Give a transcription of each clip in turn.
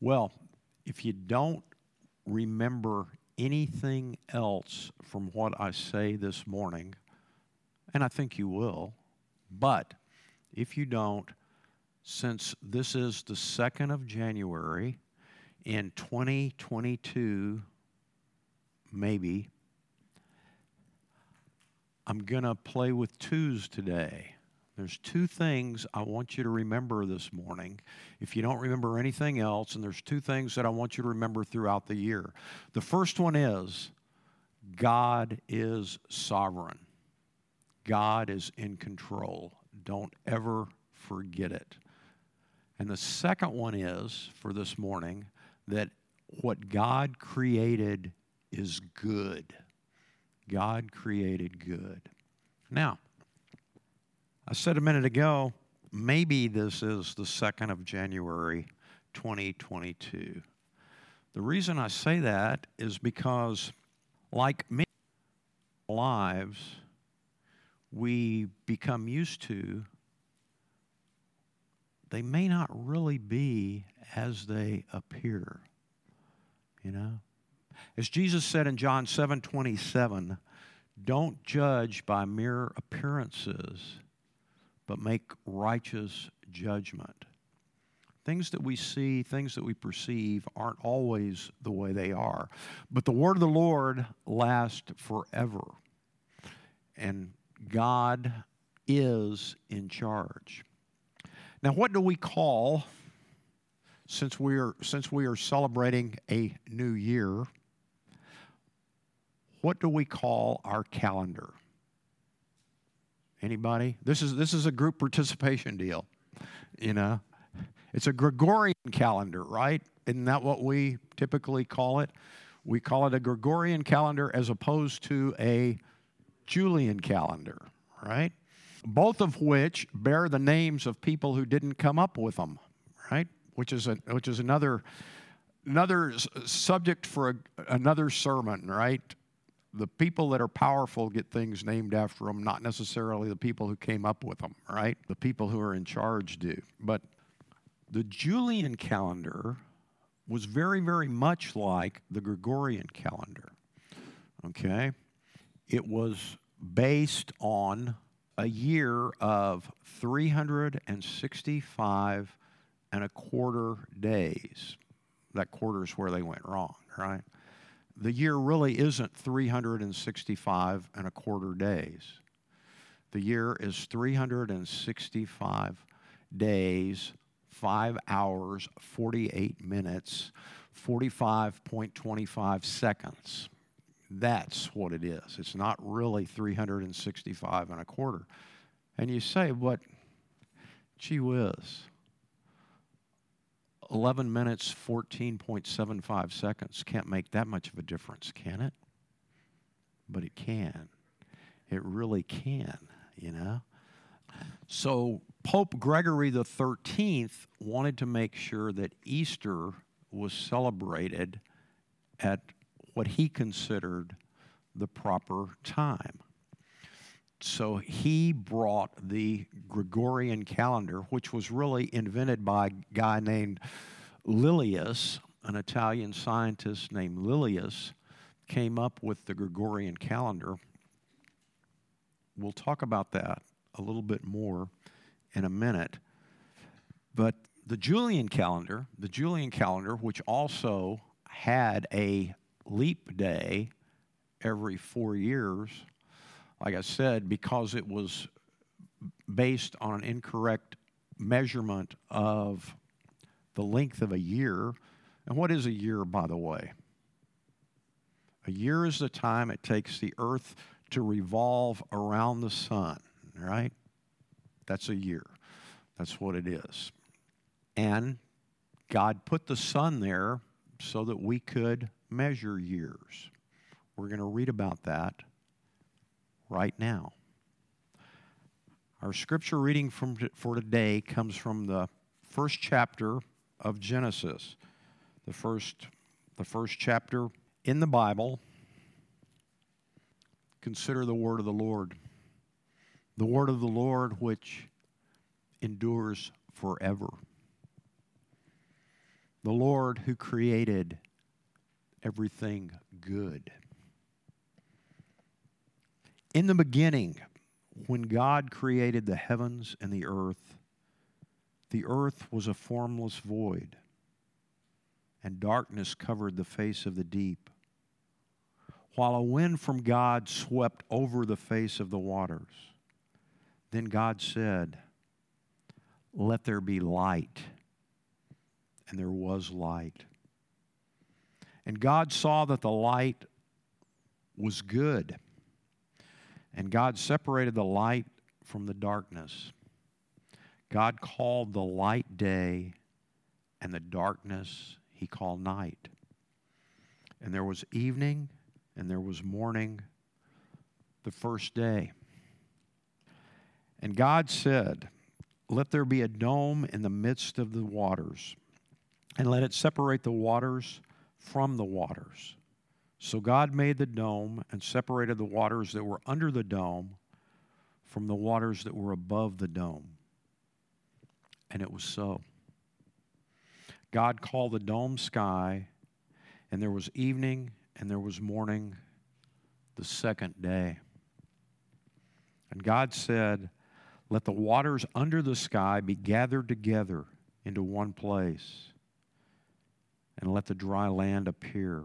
Well, if you don't remember anything else from what I say this morning, and I think you will, but if you don't, since this is the 2nd of January in 2022, maybe, I'm going to play with twos today. There's two things I want you to remember this morning. If you don't remember anything else, and there's two things that I want you to remember throughout the year. The first one is God is sovereign, God is in control. Don't ever forget it. And the second one is for this morning that what God created is good. God created good. Now, I said a minute ago, maybe this is the 2nd of January 2022. The reason I say that is because, like many lives, we become used to, they may not really be as they appear. You know? As Jesus said in John 7 27, don't judge by mere appearances but make righteous judgment. Things that we see, things that we perceive aren't always the way they are. But the word of the Lord lasts forever. And God is in charge. Now, what do we call, since we are, since we are celebrating a new year, what do we call our calendar? Anybody? This is this is a group participation deal. You know, it's a Gregorian calendar, right? Isn't that what we typically call it? We call it a Gregorian calendar as opposed to a Julian calendar, right? Both of which bear the names of people who didn't come up with them, right? Which is a, which is another another subject for a, another sermon, right? The people that are powerful get things named after them, not necessarily the people who came up with them, right? The people who are in charge do. But the Julian calendar was very, very much like the Gregorian calendar. Okay? It was based on a year of 365 and a quarter days. That quarter is where they went wrong, right? The year really isn't 365 and a quarter days. The year is 365 days, 5 hours, 48 minutes, 45.25 seconds. That's what it is. It's not really 365 and a quarter. And you say, but gee whiz, 11 minutes, 14.75 seconds can't make that much of a difference, can it? But it can. It really can, you know? So Pope Gregory the 13th wanted to make sure that Easter was celebrated at what he considered the proper time so he brought the Gregorian calendar, which was really invented by a guy named Lilius, an Italian scientist named Lilius, came up with the Gregorian calendar. We'll talk about that a little bit more in a minute. But the Julian calendar, the Julian calendar, which also had a leap day every four years, like I said, because it was based on an incorrect measurement of the length of a year. And what is a year, by the way? A year is the time it takes the earth to revolve around the sun, right? That's a year. That's what it is. And God put the sun there so that we could measure years. We're going to read about that right now. Our scripture reading from, for today comes from the first chapter of Genesis, the first, the first chapter in the Bible. Consider the word of the Lord, the word of the Lord which endures forever. the Lord who created everything good. In the beginning, when God created the heavens and the earth, the earth was a formless void, and darkness covered the face of the deep, while a wind from God swept over the face of the waters. Then God said, Let there be light. And there was light. And God saw that the light was good. And God separated the light from the darkness. God called the light day, and the darkness he called night. And there was evening, and there was morning the first day. And God said, Let there be a dome in the midst of the waters, and let it separate the waters from the waters. So God made the dome and separated the waters that were under the dome from the waters that were above the dome. And it was so. God called the dome sky, and there was evening and there was morning the second day. And God said, Let the waters under the sky be gathered together into one place, and let the dry land appear.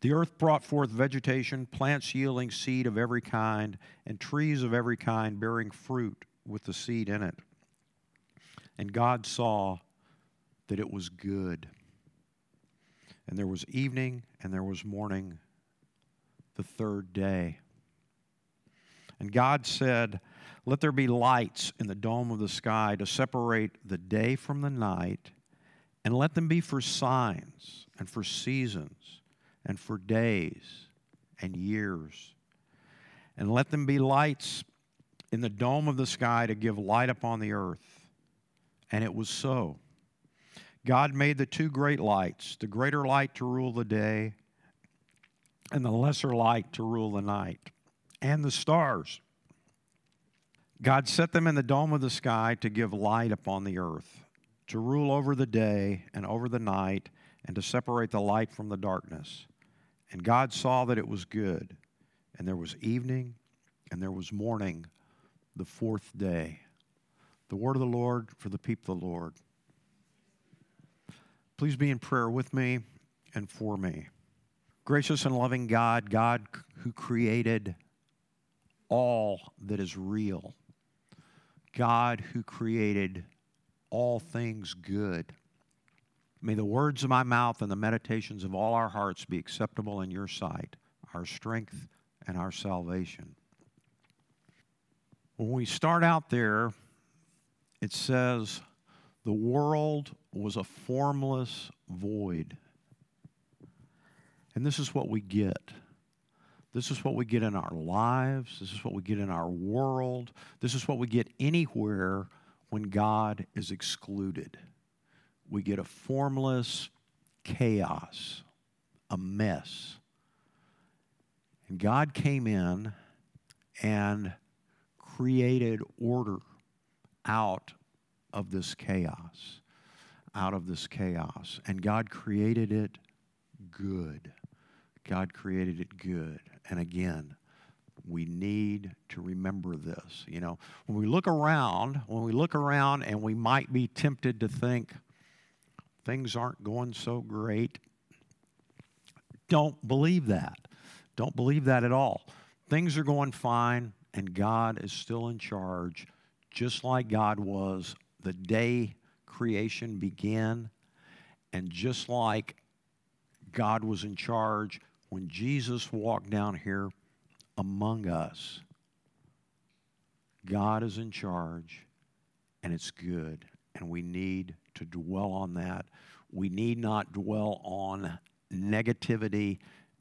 The earth brought forth vegetation, plants yielding seed of every kind, and trees of every kind bearing fruit with the seed in it. And God saw that it was good. And there was evening and there was morning the third day. And God said, Let there be lights in the dome of the sky to separate the day from the night, and let them be for signs and for seasons and for days and years. And let them be lights in the dome of the sky to give light upon the earth. And it was so. God made the two great lights, the greater light to rule the day, and the lesser light to rule the night, and the stars. God set them in the dome of the sky to give light upon the earth, to rule over the day and over the night, and to separate the light from the darkness. And God saw that it was good. And there was evening, and there was morning, the fourth day. The word of the Lord for the people of the Lord. Please be in prayer with me and for me. Gracious and loving God, God who created all that is real, God who created all things good. May the words of my mouth and the meditations of all our hearts be acceptable in your sight, our strength and our salvation. When we start out there, it says, the world was a formless void. And this is what we get. This is what we get in our lives. This is what we get in our world. This is what we get anywhere when God is excluded. We get a formless chaos, a mess. And God came in and created order out of this chaos, out of this chaos. And God created it good. God created it good. And again, we need to remember this. You know, when we look around, when we look around and we might be tempted to think things aren't going so great, don't believe that. Don't believe that at all. Things are going fine, and God is still in charge, just like God was the day creation began. And just like God was in charge when Jesus walked down here among us, God is in charge and it's good. And we need to dwell on that. We need not dwell on negativity,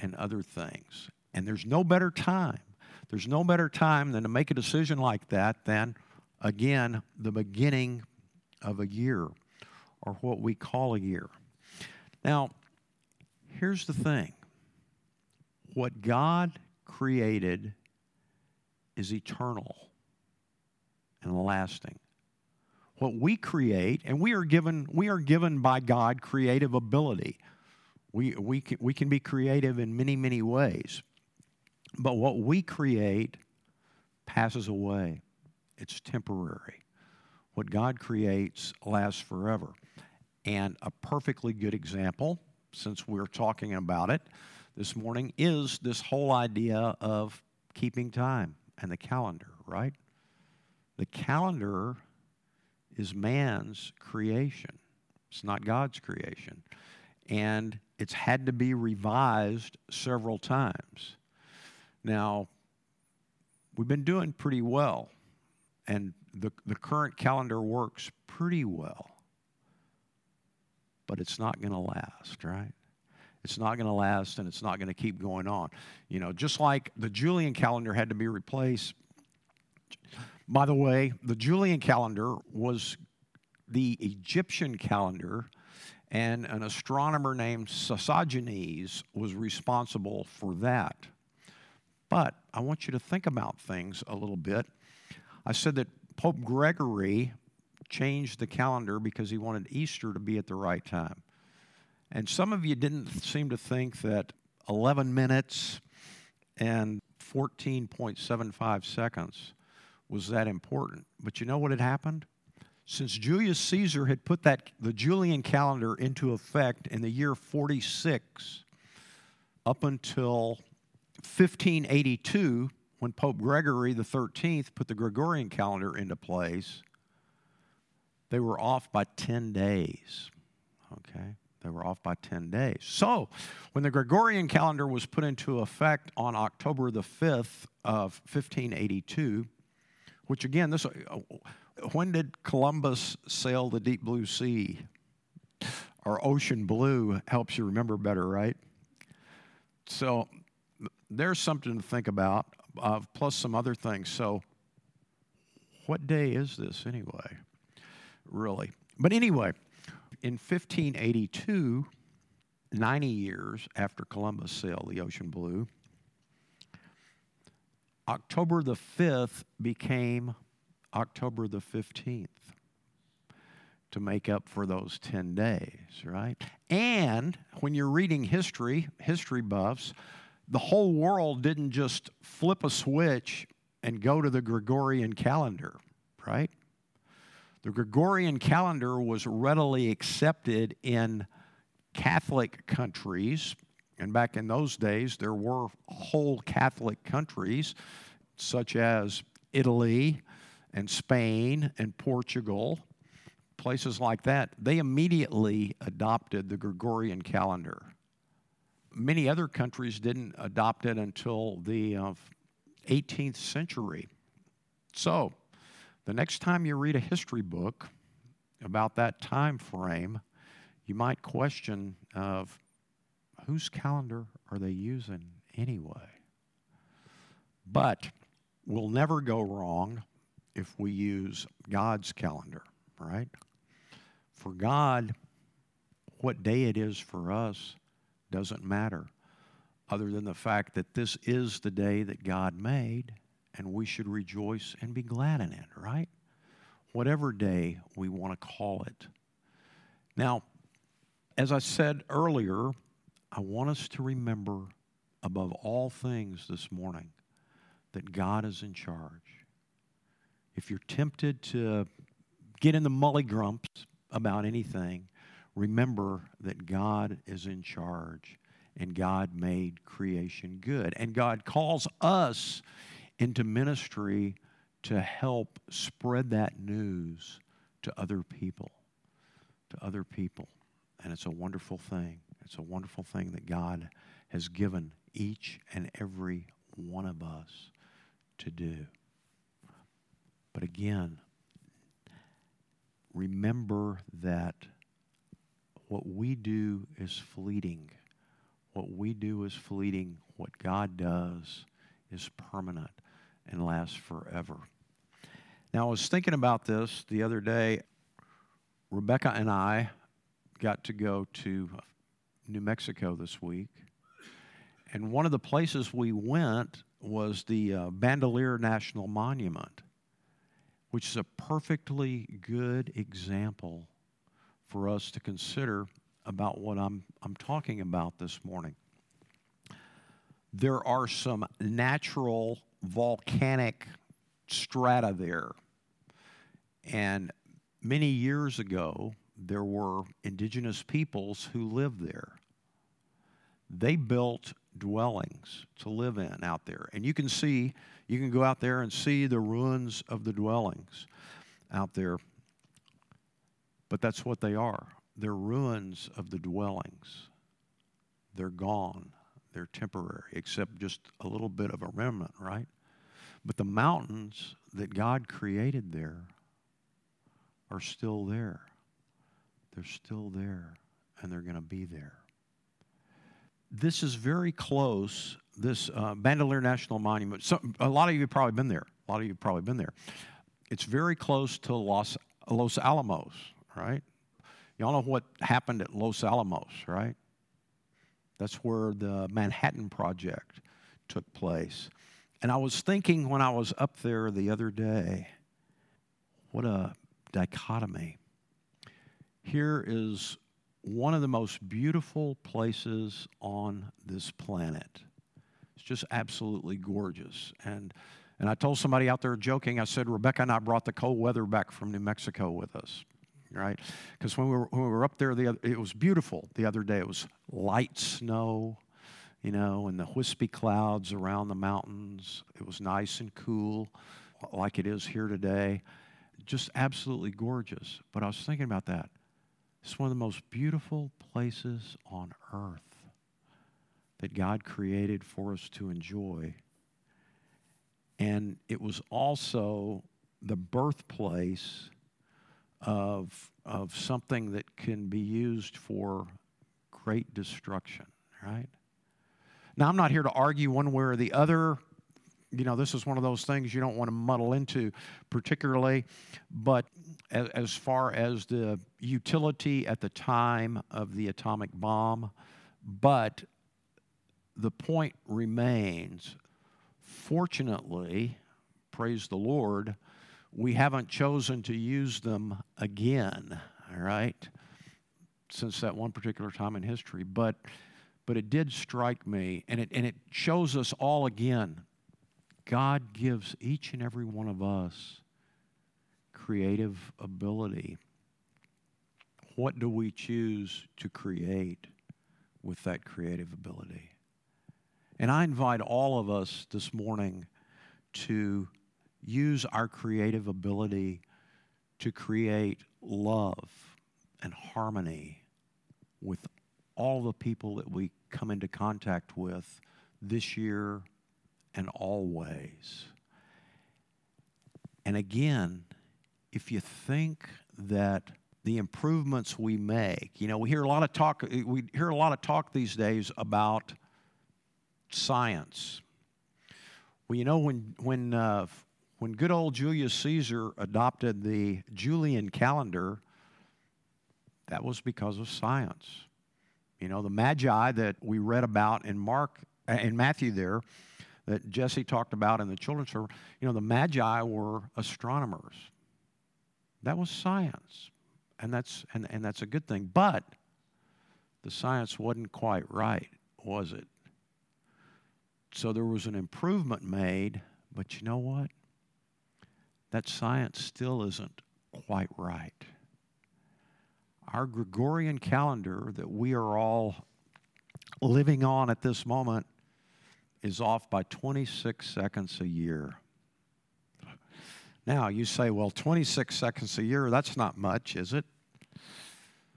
and other things. And there's no better time. There's no better time than to make a decision like that than, again, the beginning of a year or what we call a year. Now, here's the thing what God created is eternal and lasting. What we create, and we are given, we are given by God creative ability. We, we, can, we can be creative in many, many ways. But what we create passes away, it's temporary. What God creates lasts forever. And a perfectly good example, since we're talking about it this morning, is this whole idea of keeping time and the calendar, right? The calendar is man's creation, it's not God's creation. And it's had to be revised several times. Now, we've been doing pretty well, and the, the current calendar works pretty well, but it's not going to last, right? It's not going to last and it's not going to keep going on. You know, just like the Julian calendar had to be replaced. By the way, the Julian calendar was the Egyptian calendar, and an astronomer named Sosigenes was responsible for that. But I want you to think about things a little bit. I said that Pope Gregory changed the calendar because he wanted Easter to be at the right time. And some of you didn't seem to think that 11 minutes and 14.75 seconds was that important. But you know what had happened? Since Julius Caesar had put that the Julian calendar into effect in the year 46 up until 1582 when Pope Gregory 13th put the Gregorian calendar into place, they were off by 10 days. Okay? They were off by 10 days. So, when the Gregorian calendar was put into effect on October the 5th of 1582, which again, this when did Columbus sail the deep blue sea? Or ocean blue helps you remember better, right? So, there's something to think about, uh, plus some other things. So, what day is this anyway? Really? But anyway, in 1582, 90 years after Columbus sailed the ocean blue, October the 5th became October the 15th to make up for those 10 days, right? And when you're reading history, history buffs, the whole world didn't just flip a switch and go to the Gregorian calendar, right? The Gregorian calendar was readily accepted in Catholic countries. And back in those days, there were whole Catholic countries such as Italy and Spain and Portugal, places like that. They immediately adopted the Gregorian calendar many other countries didn't adopt it until the uh, 18th century. So, the next time you read a history book about that time frame, you might question of whose calendar are they using anyway? But we'll never go wrong if we use God's calendar, right? For God, what day it is for us doesn't matter, other than the fact that this is the day that God made, and we should rejoice and be glad in it, right? Whatever day we want to call it. Now, as I said earlier, I want us to remember above all things this morning that God is in charge. If you're tempted to get in the mully grumps about anything, remember that God is in charge and God made creation good. And God calls us into ministry to help spread that news to other people. To other people. And it's a wonderful thing. It's a wonderful thing that God has given each and every one of us to do. But again, remember that what we do is fleeting. What we do is fleeting. What God does is permanent and lasts forever. Now, I was thinking about this the other day. Rebecca and I got to go to New Mexico this week. And one of the places we went was the uh, Bandelier National Monument, which is a perfectly good example for us to consider about what I'm, I'm talking about this morning. There are some natural volcanic strata there. And many years ago, there were indigenous peoples who lived there. They built dwellings to live in out there. And you can see, you can go out there and see the ruins of the dwellings out there. But that's what they are. They're ruins of the dwellings. They're gone. They're temporary, except just a little bit of a remnant, right? But the mountains that God created there are still there. They're still there, and they're going to be there. This is very close, this uh, Bandelier National Monument. So, a lot of you have probably been there. A lot of you have probably been there. It's very close to Los, Los Alamos, right? Y'all know what happened at Los Alamos, right? That's where the Manhattan Project took place. And I was thinking when I was up there the other day, what a dichotomy. Here is one of the most beautiful places on this planet. It's just absolutely gorgeous. And, and I told somebody out there joking, I said, Rebecca and I brought the cold weather back from New Mexico with us, right? Because when, we were, when we were up there, the, other, it was beautiful the other day. It was light snow, you know, and the wispy clouds around the mountains. It was nice and cool, like it is here today. Just absolutely gorgeous. But I was thinking about that. It's one of the most beautiful places on earth that God created for us to enjoy. And it was also the birthplace of, of something that can be used for great destruction, right? Now, I'm not here to argue one way or the other. You know, this is one of those things you don't want to muddle into particularly. But as, far as the utility at the time of the atomic bomb, but the point remains fortunately, praise the Lord, we haven't chosen to use them again, all right, since that one particular time in history. But but it did strike me, and it, and it shows us all again God gives each and every one of us creative ability. What do we choose to create with that creative ability? And I invite all of us this morning to use our creative ability to create love and harmony with all the people that we come into contact with this year and always. And again, if you think that the improvements we make, you know, we hear a lot of talk we hear a lot of talk these days about science. Well, you know when when uh, when good old Julius Caesar adopted the Julian calendar, that was because of science. You know, the Magi that we read about in Mark uh, in Matthew there that Jesse talked about in the children's service, you know, the Magi were astronomers. That was science. And that's and, and that's a good thing. But the science wasn't quite right, was it? So there was an improvement made, but you know what? That science still isn't quite right our Gregorian calendar that we are all living on at this moment is off by 26 seconds a year. Now, you say, well, 26 seconds a year, that's not much, is it?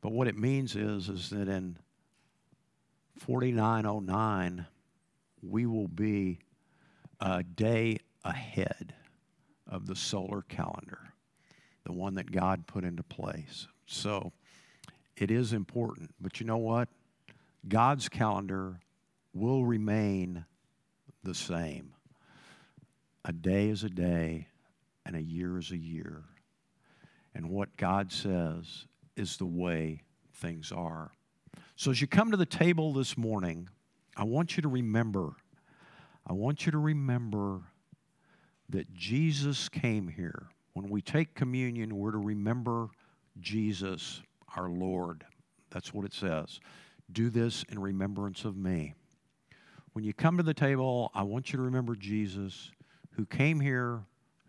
But what it means is, is that in 4909, we will be a day ahead of the solar calendar, the one that God put into place. So, it is important. But you know what? God's calendar will remain the same. A day is a day, and a year is a year. And what God says is the way things are. So as you come to the table this morning, I want you to remember, I want you to remember that Jesus came here. When we take communion, we're to remember Jesus, our Lord. That's what it says. Do this in remembrance of me. When you come to the table, I want you to remember Jesus, who came here,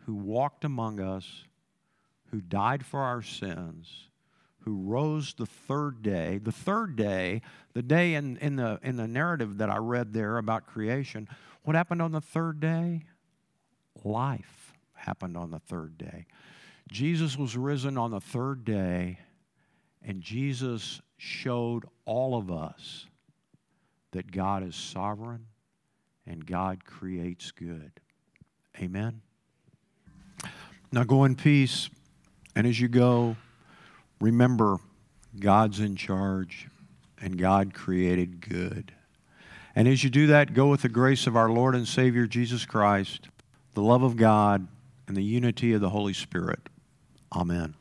who walked among us, who died for our sins, who rose the third day. The third day, the day in, in, the, in the narrative that I read there about creation, what happened on the third day? Life happened on the third day. Jesus was risen on the third day, and Jesus showed all of us that God is sovereign and God creates good. Amen. Now go in peace, and as you go, remember God's in charge and God created good. And as you do that, go with the grace of our Lord and Savior Jesus Christ, the love of God, and the unity of the Holy Spirit. Amen.